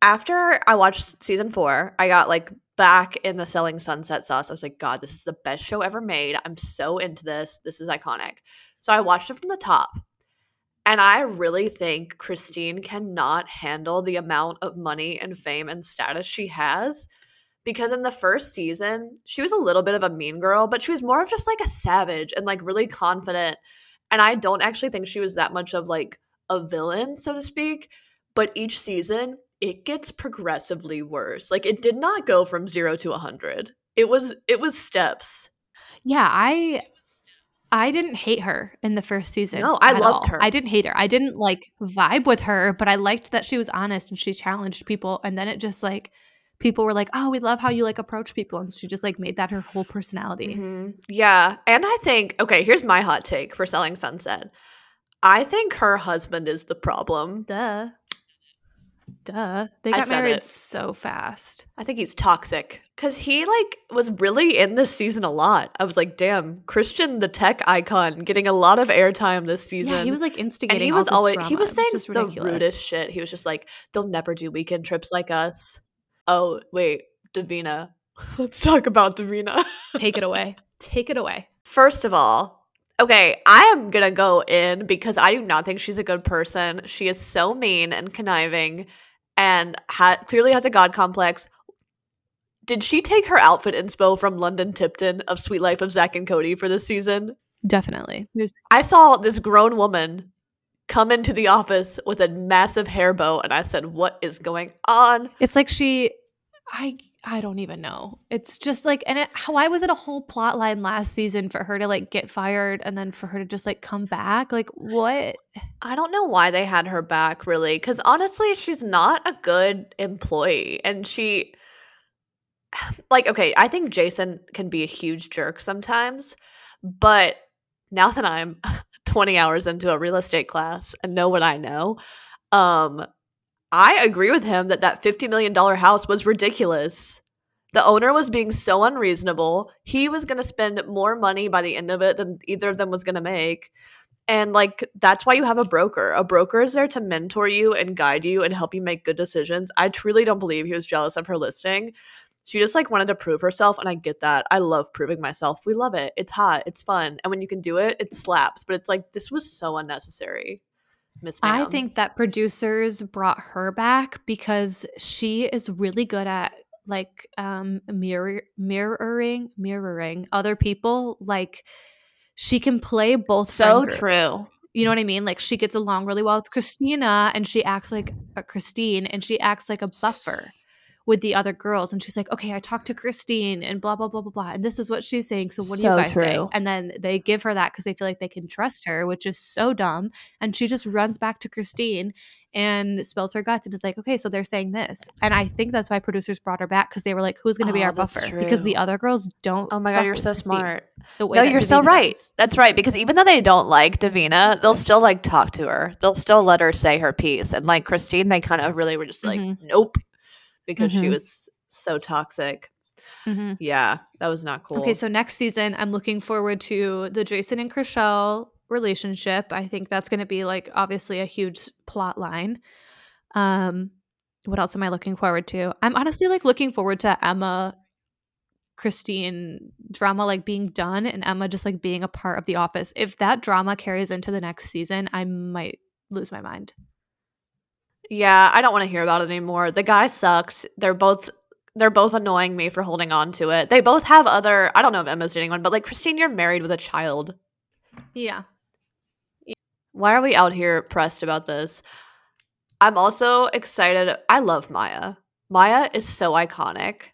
after I watched season four, I got like back in the Selling Sunset sauce. I was like, God, this is the best show ever made. I'm so into this. This is iconic. So I watched it from the top. And I really think Christine cannot handle the amount of money and fame and status she has. Because in the first season, she was a little bit of a mean girl, but she was more of just like a savage and like really confident. And I don't actually think she was that much of like a villain, so to speak. But each season, it gets progressively worse. Like it did not go from zero to a hundred. It was it was steps. Yeah, I I didn't hate her in the first season. No, I loved all. her. I didn't hate her. I didn't like vibe with her, but I liked that she was honest and she challenged people. And then it just like people were like, "Oh, we love how you like approach people," and she just like made that her whole personality. Mhm. Yeah. And I think, okay, here's my hot take for Selling Sunset. I think her husband is the problem. Duh, duh. They got married it. so fast. I think he's toxic because he like was really in this season a lot. I was like, damn, Christian, the tech icon, getting a lot of airtime this season. Yeah, he was like instigating. and he all was always he was saying just the rudest shit. He was just like, they'll never do weekend trips like us. Oh wait, Davina. Let's talk about Davina. Take it away. Take it away. First of all, okay, I am gonna go in because I do not think she's a good person. She is so mean and conniving, and ha- clearly has a god complex. Did she take her outfit inspo from London Tipton of Suite Life of Zack and Cody for this season? Definitely. There's I saw this grown woman come into the office with a massive hair bow, and I said, "What is going on?" It's like she, I, I don't even know. It's just like, and it, why was it a whole plot line last season for her to like get fired and then for her to just like come back? Like what? I don't know why they had her back, really, because honestly, she's not a good employee, and she, like, okay, I think Jason can be a huge jerk sometimes, but now that I'm 20 hours into a real estate class and know what I know, um, I agree with him that that $50 million house was ridiculous. The owner was being so unreasonable. He was going to spend more money by the end of it than either of them was going to make. And like that's why you have a broker. A broker is there to mentor you and guide you and help you make good decisions. I truly don't believe he was jealous of her listing. She just like wanted to prove herself and I get that. I love proving myself. We love it. It's hot. It's fun. And when you can do it, it slaps. But it's like this was so unnecessary. Miss I think that producers brought her back because she is really good at like um mirror mirroring mirroring other people. Like she can play both. so true. You know what I mean? Like she gets along really well with Christina and she acts like a Christine and she acts like a buffer with the other girls. And she's like, okay, I talked to Christine and blah, blah, blah, blah, blah. And this is what she's saying. So what do you guys say? And then they give her that because they feel like they can trust her, which is so dumb. And she just runs back to Christine and spills her guts and it's like, okay, so they're saying this. And I think that's why producers brought her back because they were like, who's going to be Oh, our that's buffer? Because the other girls don't. Oh my god, you're so Christine smart. the way No, you're so right. That's right. Because even though they don't like Davina, they'll still like talk to her. They'll still let her say her piece. And like Christine, they kind of really were just like, Mhm. nope, because she Mhm. was so toxic. Mhm. Yeah, that was not cool. Okay, so next season, I'm looking forward to the Jason and Chrishell relationship. I think that's going to be like obviously a huge plot line. Um, what else am I looking forward to? I'm honestly like looking forward to Emma, Christine drama like being done and Emma just like being a part of the office. If that drama carries into the next season, I might lose my mind. Yeah, I don't want to hear about it anymore. The guy sucks. They're both they're both annoying me for holding on to it. They both have other I don't know if Emma's dating one, but like Christine, you're married with a child. Yeah. Why are we out here pressed about this? I'm also excited. I love Maya. Maya is so iconic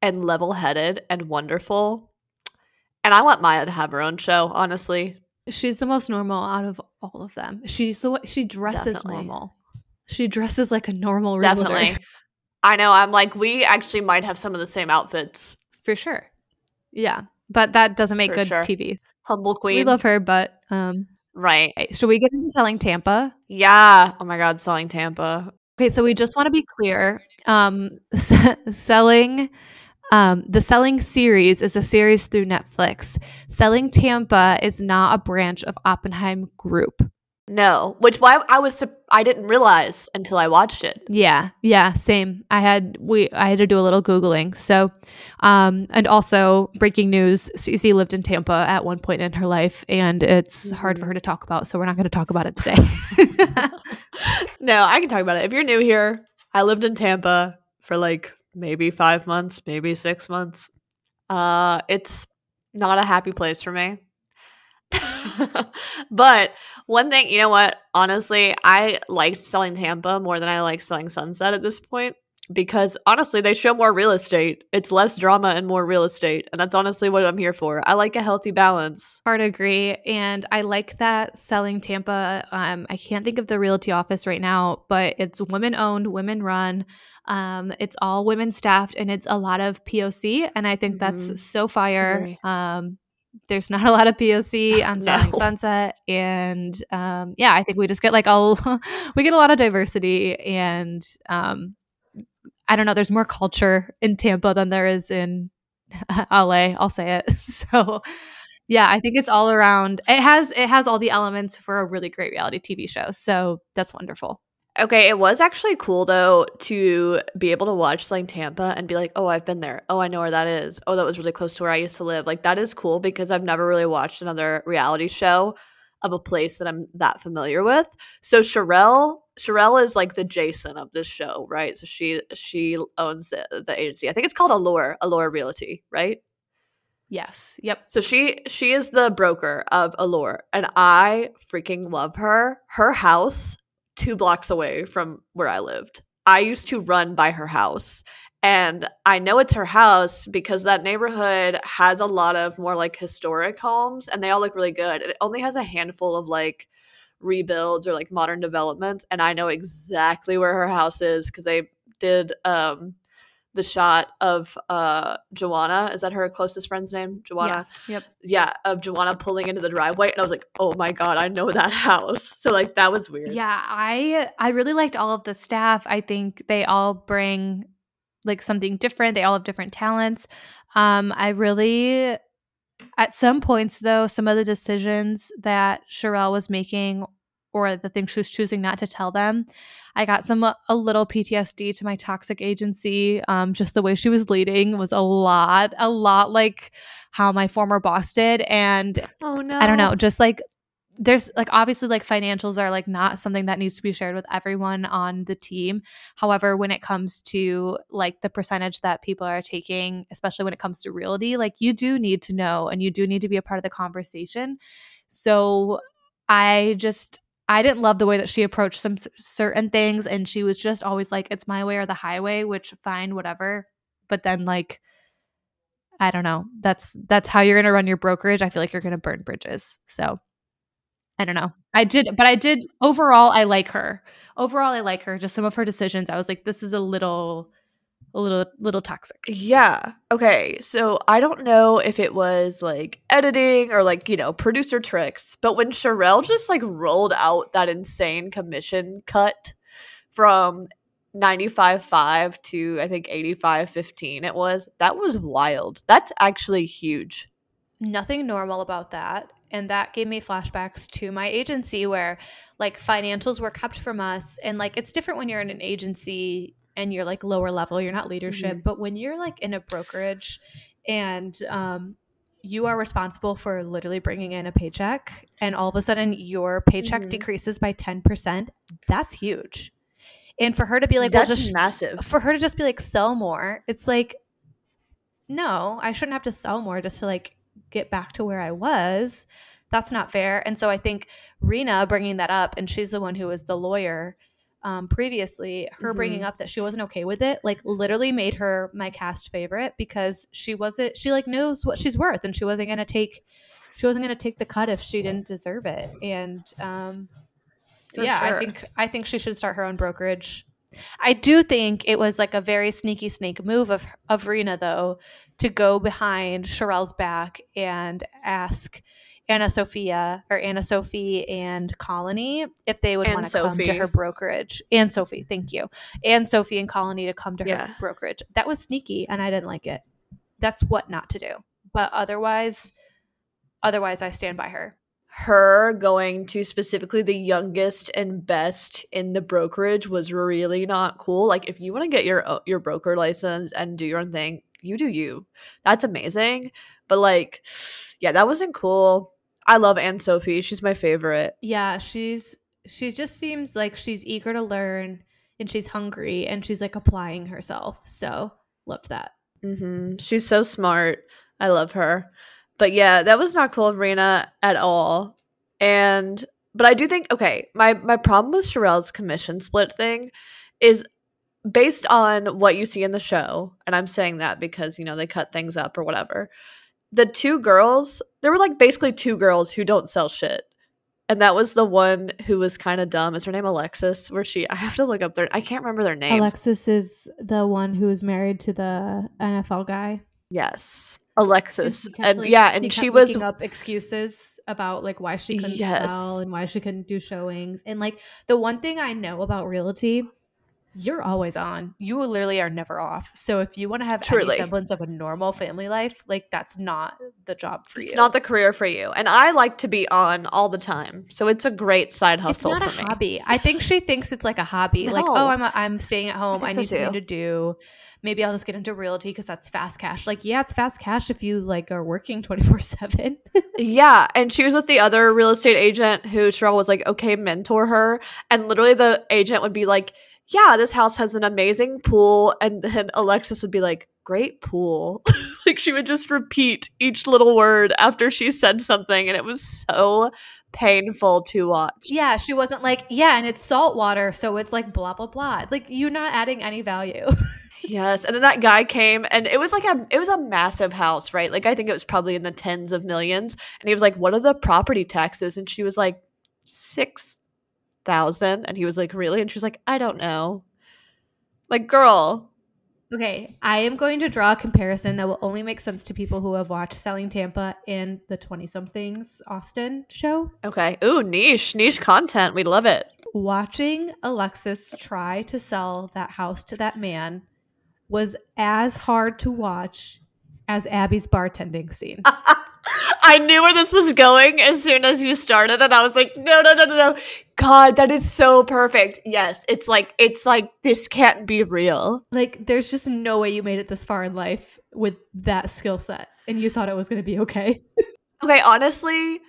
and level headed and wonderful. And I want Maya to have her own show, honestly. She's the most normal out of all of them. She's the she dresses Definitely. normal. She dresses like a normal realtor. Definitely. I know. I'm like, we actually might have some of the same outfits. For sure. Yeah. But that doesn't make For good sure. TV. Humble queen. We love her, but um Right. should we get into selling Tampa? Yeah. Oh my God, selling Tampa. Okay, so we just want to be clear. Um s- selling um the selling series is a series through Netflix. Selling Tampa is not a branch of Oppenheim Group. No, which why I was I didn't realize until I watched it. Yeah, yeah, same. I had we I had to do a little googling. So, um, and also breaking news: Cece lived in Tampa at one point in her life, and it's hard for Mhm. her to talk about. So we're not going to talk about it today. no, I can talk about it. If you're new here, I lived in Tampa for like maybe five months, maybe six months. Uh, it's not a happy place for me. but one thing, you know what? Honestly, I liked selling Tampa more than I like selling Sunset at this point because honestly, they show more real estate. It's less drama and more real estate, and that's honestly what I'm here for. I like a healthy balance. Hard agree, and I like that selling Tampa. Um, I can't think of the realty office right now, but it's women owned, women run. Um, it's all women staffed, and it's a lot of POC, and I think Mhm. that's so fire. Um, there's not a lot of POC on Selling No. Sunset, and um, yeah, I think we just get like a we get a lot of diversity, and um, I don't know. There's more culture in Tampa than there is in LA. I'll say it. So yeah, I think it's all around. It has it has all the elements for a really great reality TV show. So that's wonderful. Okay, it was actually cool though to be able to watch like Tampa and be like, oh, I've been there. Oh, I know where that is. Oh, that was really close to where I used to live. Like that is cool because I've never really watched another reality show of a place that I'm that familiar with. So Sharelle, Sharelle is like the Jason of this show, right? So she she owns the, the agency. I think it's called Allure, Allure Realty, right? Yes. Yep. So she she is the broker of Allure, and I freaking love her. Her house, two blocks away from where I lived. I used to run by her house, and I know it's her house because that neighborhood has a lot of more like historic homes, and they all look really good. It only has a handful of like rebuilds or like modern developments, and I know exactly where her house is because they did um the shot of uh Joanna. Is that her closest friend's name? Joanna. Yep. Yeah, of Joanna pulling into the driveway. And I was like, oh my God, I know that house. So like that was weird. Yeah, I I really liked all of the staff. I think they all bring like something different. They all have different talents. Um, I really at some points though, some of the decisions that Sharelle was making or the things she was choosing not to tell them, I got some a little PTSD to my toxic agency. Um, just the way she was leading was a lot, a lot like how my former boss did. And Oh no. I don't know, just like there's like obviously like financials are like not something that needs to be shared with everyone on the team. However, when it comes to like the percentage that people are taking, especially when it comes to realty, like you do need to know and you do need to be a part of the conversation. So I just I didn't love the way that she approached some certain things and she was just always like it's my way or the highway, which fine whatever. But then like I don't know. That's that's how you're going to run your brokerage. I feel like you're going to burn bridges. So I don't know. I did, but I did overall. I like her. Overall, I like her. Just some of her decisions, I was like, this is a little, a little, little toxic. Yeah. Okay. So I don't know if it was like editing or like, you know, producer tricks, but when Sharelle just like rolled out that insane commission cut from 95.5 to I think 85.15 it was, that was wild. That's actually huge. Nothing normal about that. And that gave me flashbacks to my agency where like financials were kept from us. And like it's different when you're in an agency and you're like lower level, you're not leadership. Mhm. But when you're like in a brokerage and um, you are responsible for literally bringing in a paycheck, and all of a sudden your paycheck Mhm. decreases by ten percent. That's huge. And for her to be like, That's well, just massive. for her to just be like, sell more. It's like, no, I shouldn't have to sell more just to like get back to where I was. That's not fair. And so I think Rena bringing that up, and she's the one who was the lawyer um, previously, her bringing Mhm. up that she wasn't okay with it, like literally made her my cast favorite because she wasn't, she like knows what she's worth and she wasn't going to take, she wasn't going to take the cut if she didn't deserve it. And um, For yeah, I think, I think she should start her own brokerage. I do think it was like a very sneaky snake move of of Rena though to go behind Sharelle's back and ask Anna Sophia or Anna Sophie and Colony if they would want to come to her brokerage. And Sophie, thank you. And Sophie and Colony to come to Yeah. her brokerage. That was sneaky and I didn't like it. That's what not to do. But otherwise otherwise I stand by her. her going to specifically the youngest and best in the brokerage was really not cool. Like if you want to get your uh, your broker license and do your own thing, you do you. That's amazing. But like yeah, that wasn't cool. I love Anne Sophie. She's my favorite. Yeah, she's she just seems like she's eager to learn and she's hungry and she's like applying herself. So loved that. Mm-hmm. She's so smart. I love her. But yeah, that was not cool of Rena at all. And but I do think okay, my my problem with Sharelle's commission split thing is based on what you see in the show, and I'm saying that because you know they cut things up or whatever. The two girls, there were like basically two girls who don't sell shit. And that was the one who was kind of dumb. Is her name Alexis? Where she I have to look up their I can't remember their names. Alexis is the one who is married to the NFL guy. yes. Alexis. kept, And like- yeah, and kept she was up excuses about like why she couldn't Yes. sell and why she couldn't do showings. And like the one thing I know about realty, you're always on. You literally are never off. So if you want to have Truly. any semblance of a normal family life, like that's not the job for it's you. It's not the career for you. And I like to be on all the time. So it's a great side hustle it's not a me. hobby. I think she thinks it's like a hobby. Like, oh, I'm a, I'm staying at home. I, so need something too. to do. Maybe I'll just get into realty because that's fast cash. Like, yeah, it's fast cash if you like are working twenty four seven. Yeah, and she was with the other real estate agent who Cheryl was like, okay, mentor her. And literally the agent would be like, yeah, this house has an amazing pool. And then Alexis would be like, great pool. like she would just repeat each little word after she said something. And it was so painful to watch. Yeah, she wasn't like, yeah, and it's salt water, so it's like blah blah blah. It's like you're not adding any value. Yes, and then that guy came, and it was like a it was a massive house, right? Like I think it was probably in the tens of millions. And he was like, "What are the property taxes?" And she was like, six thousand. And he was like, "Really?" And she was like, "I don't know." Like, girl, okay, I am going to draw a comparison that will only make sense to people who have watched Selling Tampa and the 20 somethings Austin show. okay, ooh, niche, niche content. We love it. Watching Alexis try to sell that house to that man was as hard to watch as Abby's bartending scene. I knew where this was going as soon as you started, and I was like, no, no, no, no, no. God, that is so perfect. Yes, it's like it's like this can't be real. like, there's just no way you made it this far in life with that skill set, and you thought it was going to be okay. Okay, honestly,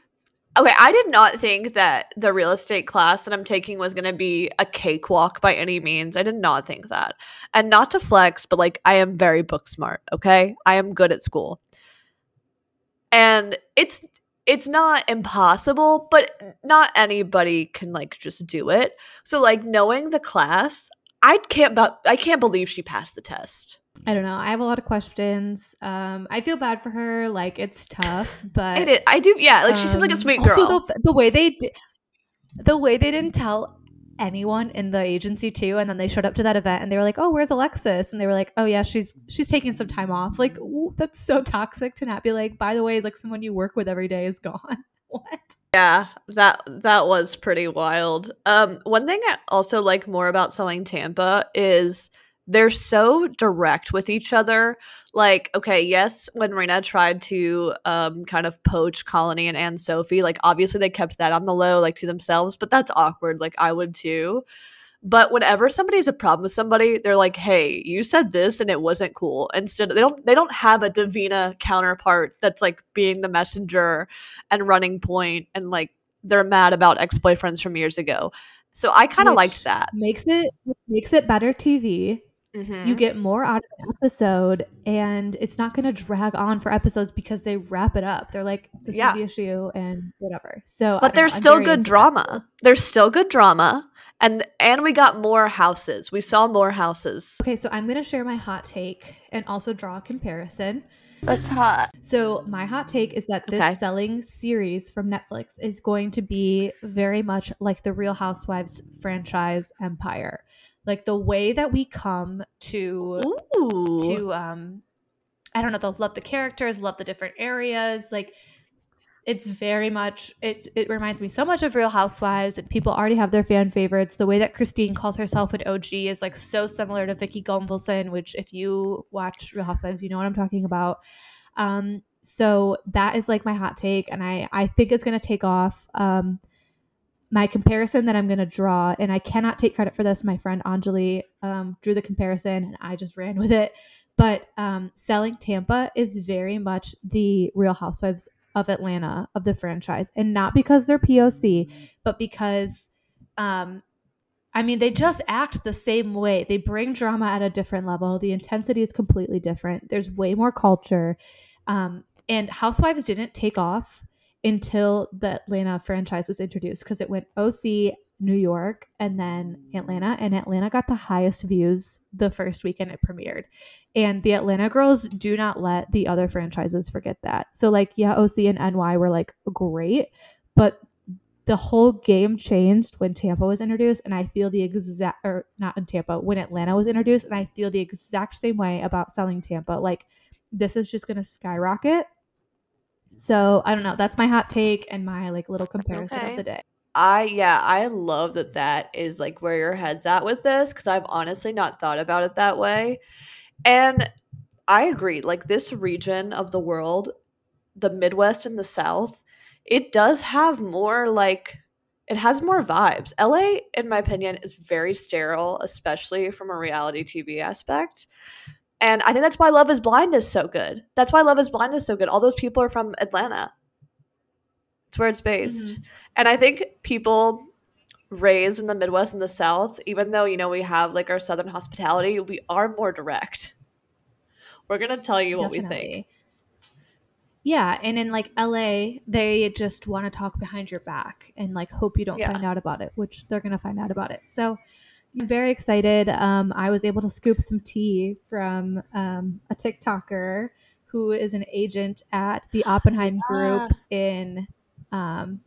okay, I did not think that the real estate class that I'm taking was going to be a cakewalk by any means. I did not think that. And not to flex, but like I am very book smart, okay? I am good at school. And it's it's not impossible, but not anybody can like just do it. So like knowing the class, I can't bu- I can't believe she passed the test. I don't know. I have a lot of questions. Um, I feel bad for her. Like it's tough, but I did I do yeah, like she seems like a um, sweet girl. Also, the, the way they di- the way they didn't tell anyone in the agency too, and then they showed up to that event and they were like, "Oh, where's Alexis?" And they were like, "Oh yeah, she's she's taking some time off." Like ooh, that's so toxic to not be like, "By the way, like someone you work with every day is gone." what? Yeah, that that was pretty wild. Um, one thing I also like more about selling Tampa is they're so direct with each other. Like, okay, yes, when Rena tried to um kind of poach Colony and Anne Sophie, like obviously they kept that on the low, like to themselves, but that's awkward. Like I would too. But whenever somebody has a problem with somebody, they're like, "Hey, you said this and it wasn't cool." Instead, they don't they don't have a Davina counterpart that's like being the messenger and running point and like they're mad about ex boyfriends from years ago. So I kind of liked that. Makes it makes it better TV. Mhm. You get more out of an episode, and it's not going to drag on for episodes because they wrap it up. They're like, "This Yeah. is the issue," and whatever. So, but don't know, there's still good into that. drama. There's still good drama, and and we got more houses. We saw more houses. Okay, so I'm going to share my hot take and also draw a comparison. That's hot. So my hot take is that this Okay. selling series from Netflix is going to be very much like the Real Housewives franchise empire. Like the way that we come to Ooh. to um I don't know, they'll love the characters, love the different areas. Like it's very much it it reminds me so much of Real Housewives and people already have their fan favorites. The way that Christine calls herself an OG is like so similar to Vicki Gunvalson, which if you watch Real Housewives, you know what I'm talking about. Um so that is like my hot take and I I think it's going to take off. Um my comparison that I'm going to draw, and I cannot take credit for this. My friend Anjali um, drew the comparison, and I just ran with it. But um, selling Tampa is very much the Real Housewives of Atlanta of the franchise, and not because they're POC, but because, um, I mean, they just act the same way. They bring drama at a different level. The intensity is completely different. There's way more culture, um, and Housewives didn't take off until the Atlanta franchise was introduced because it went OC, New York, and then Atlanta. And Atlanta got the highest views the first weekend it premiered. And the Atlanta girls do not let the other franchises forget that. So, like, yeah, OC and NY were like great, but the whole game changed when Tampa was introduced. And I feel the exact, or not in Tampa, when Atlanta was introduced. And I feel the exact same way about selling Tampa. Like, this is just to skyrocket. So I don't know. That's my hot take and my like little comparison Okay. of the day. I yeah, I love that that is like where your head's at with this because I've honestly not thought about it that way. And I agree. Like this region of the world, the Midwest and the South, it does have more like it has more vibes. LA, in my opinion, is very sterile, especially from a reality TV aspect. And I think that's why Love is Blind is so good. That's why Love is Blind is so good. All those people are from Atlanta. It's where it's based. Mm-hmm. And I think people raised in the Midwest and the South, even though, you know, we have like our Southern hospitality, we are more direct. We're going to tell you what we think. Yeah, and in like LA, they just want to talk behind your back and like hope you don't Yeah. find out about it, which they're gonna find out about it. So very excited. Um, I was able to scoop some tea from um, a TikToker who is an agent at the Oppenheim Group in um,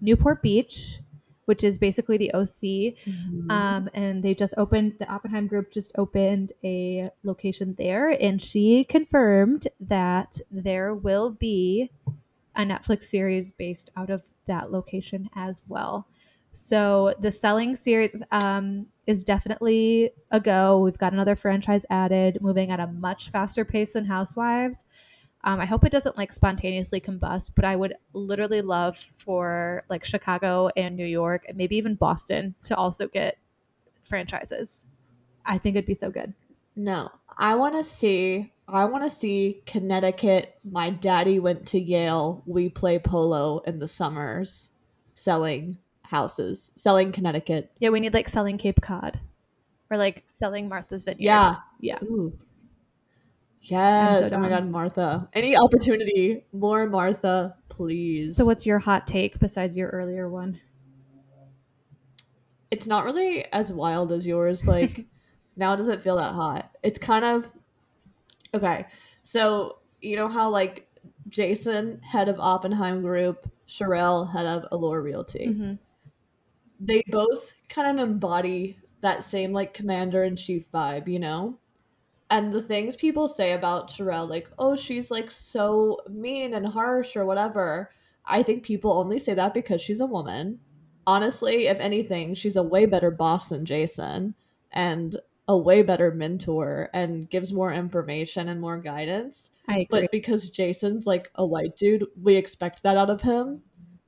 Newport Beach, which is basically the OC. Um, and they just opened the Oppenheim Group just opened a location there, and she confirmed that there will be a Netflix series based out of that location as well. So the selling series um, is definitely a go. We've got another franchise added, moving at a much faster pace than Housewives. Um, I hope it doesn't like spontaneously combust, but I would literally love for like Chicago and New York and maybe even Boston to also get franchises. I think it'd be so good. No, I want to see. I want to see Connecticut. My daddy went to Yale. We play polo in the summers, selling houses, selling Connecticut. Yeah, we need like selling Cape Cod or like selling Martha's Vineyard. Yeah. Yeah. Ooh. Yes. so oh my. God, Martha. Any opportunity, more Martha, please. So what's your hot take besides your earlier one? it's not really as wild as yours. Like now it doesn't feel that hot. It's kind of okay. So you know how like Jason, head of Oppenheim Group, Sharelle, head of Allure Realty. Mhm. They both kind of embody that same like commander in chief vibe, you know? And the things people say about Sharelle, like, oh, she's like so mean and harsh or whatever, I think people only say that because she's a woman. Honestly, if anything, she's a way better boss than Jason and a way better mentor and gives more information and more guidance. I agree. But because Jason's like a white dude, we expect that out of him.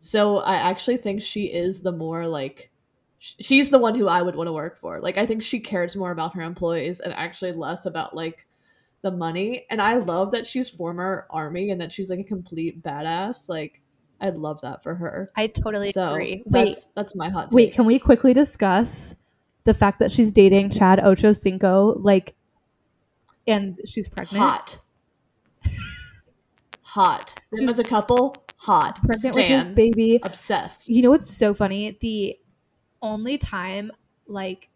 So I actually think she is the more like sh- she's the one who I would want to work for. Like I think she cares more about her employees and actually less about like the money. And I love that she's former army and that she's like a complete badass. Like I'd love that for her. I totally So agree. that's, Wait, that's my hot take. wait, can we quickly discuss the fact that she's dating Chad Ochocinco? Like, and she's pregnant. hot. hot. Them as a couple, hot. Pregnant with his baby. Obsessed. You know what's so funny? The only time, like,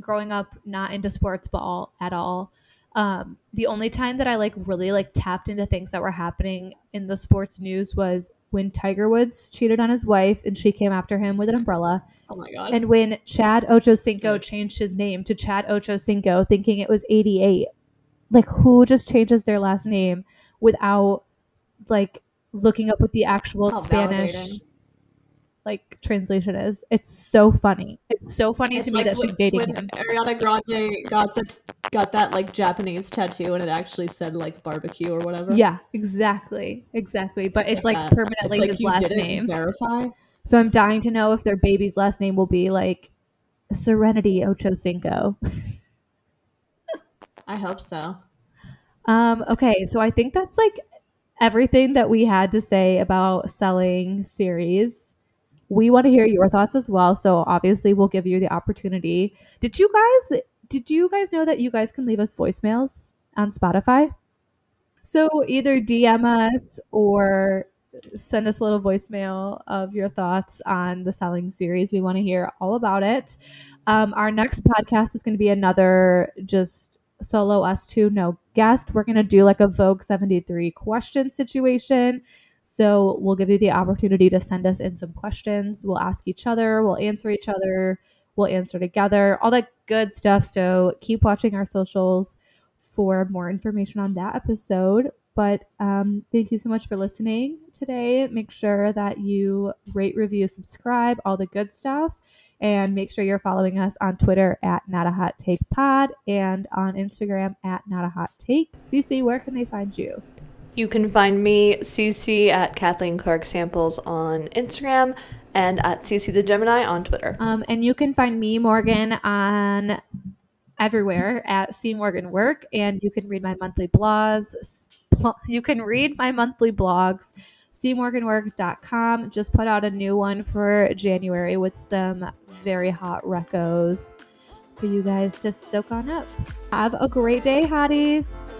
growing up not into sports ball at all, um, the only time that I like really like tapped into things that were happening in the sports news was when Tiger Woods cheated on his wife and she came after him with an umbrella, Oh my god. and when Chad Ochocinco changed his name to Chad Ochocinco, thinking it was eighty eight. Like, who just changes their last name without like looking up what the actual Spanish validating. like translation is. It's so funny. It's so funny It's to me that when- she's dating him. Ariana Grande got the got that like Japanese tattoo and it actually said like barbecue or whatever. Yeah, exactly, exactly. But it's like that. permanently It's like his last name. Verify. So I'm dying to know if their baby's last name will be like Serenity Ochocinco. I hope so. Um, okay, so I think that's like everything that we had to say about selling series. We want to hear your thoughts as well, so obviously we'll give you the opportunity. Did you guys did you guys know that you guys can leave us voicemails on Spotify? So either DM us or send us a little voicemail of your thoughts on the selling series. We want to hear all about it. Um, our next podcast is going to be another just solo us two, no guest. We're going to do like a Vogue 73 question situation. So we'll give you the opportunity to send us in some questions. We'll ask each other, we'll answer each other, we'll answer together, all that good stuff. So keep watching our socials for more information on that episode. But um, thank you so much for listening today. Make sure that you rate, review, subscribe, all the good stuff. And make sure you're following us on Twitter at Not a Hot Take Pod and on Instagram at Not a Hot Take. Cece, where can they find you? You can find me CC at Kathleen Clark Samples on Instagram and at CC the Gemini on Twitter. Um, and you can find me, Morgan, on everywhere at C Morgan Work, and you can read my monthly blogs. You can read my monthly blogs. cmorganwork.com just put out a new one for January with some very hot recos for you guys to soak on up. Have a great day, hotties.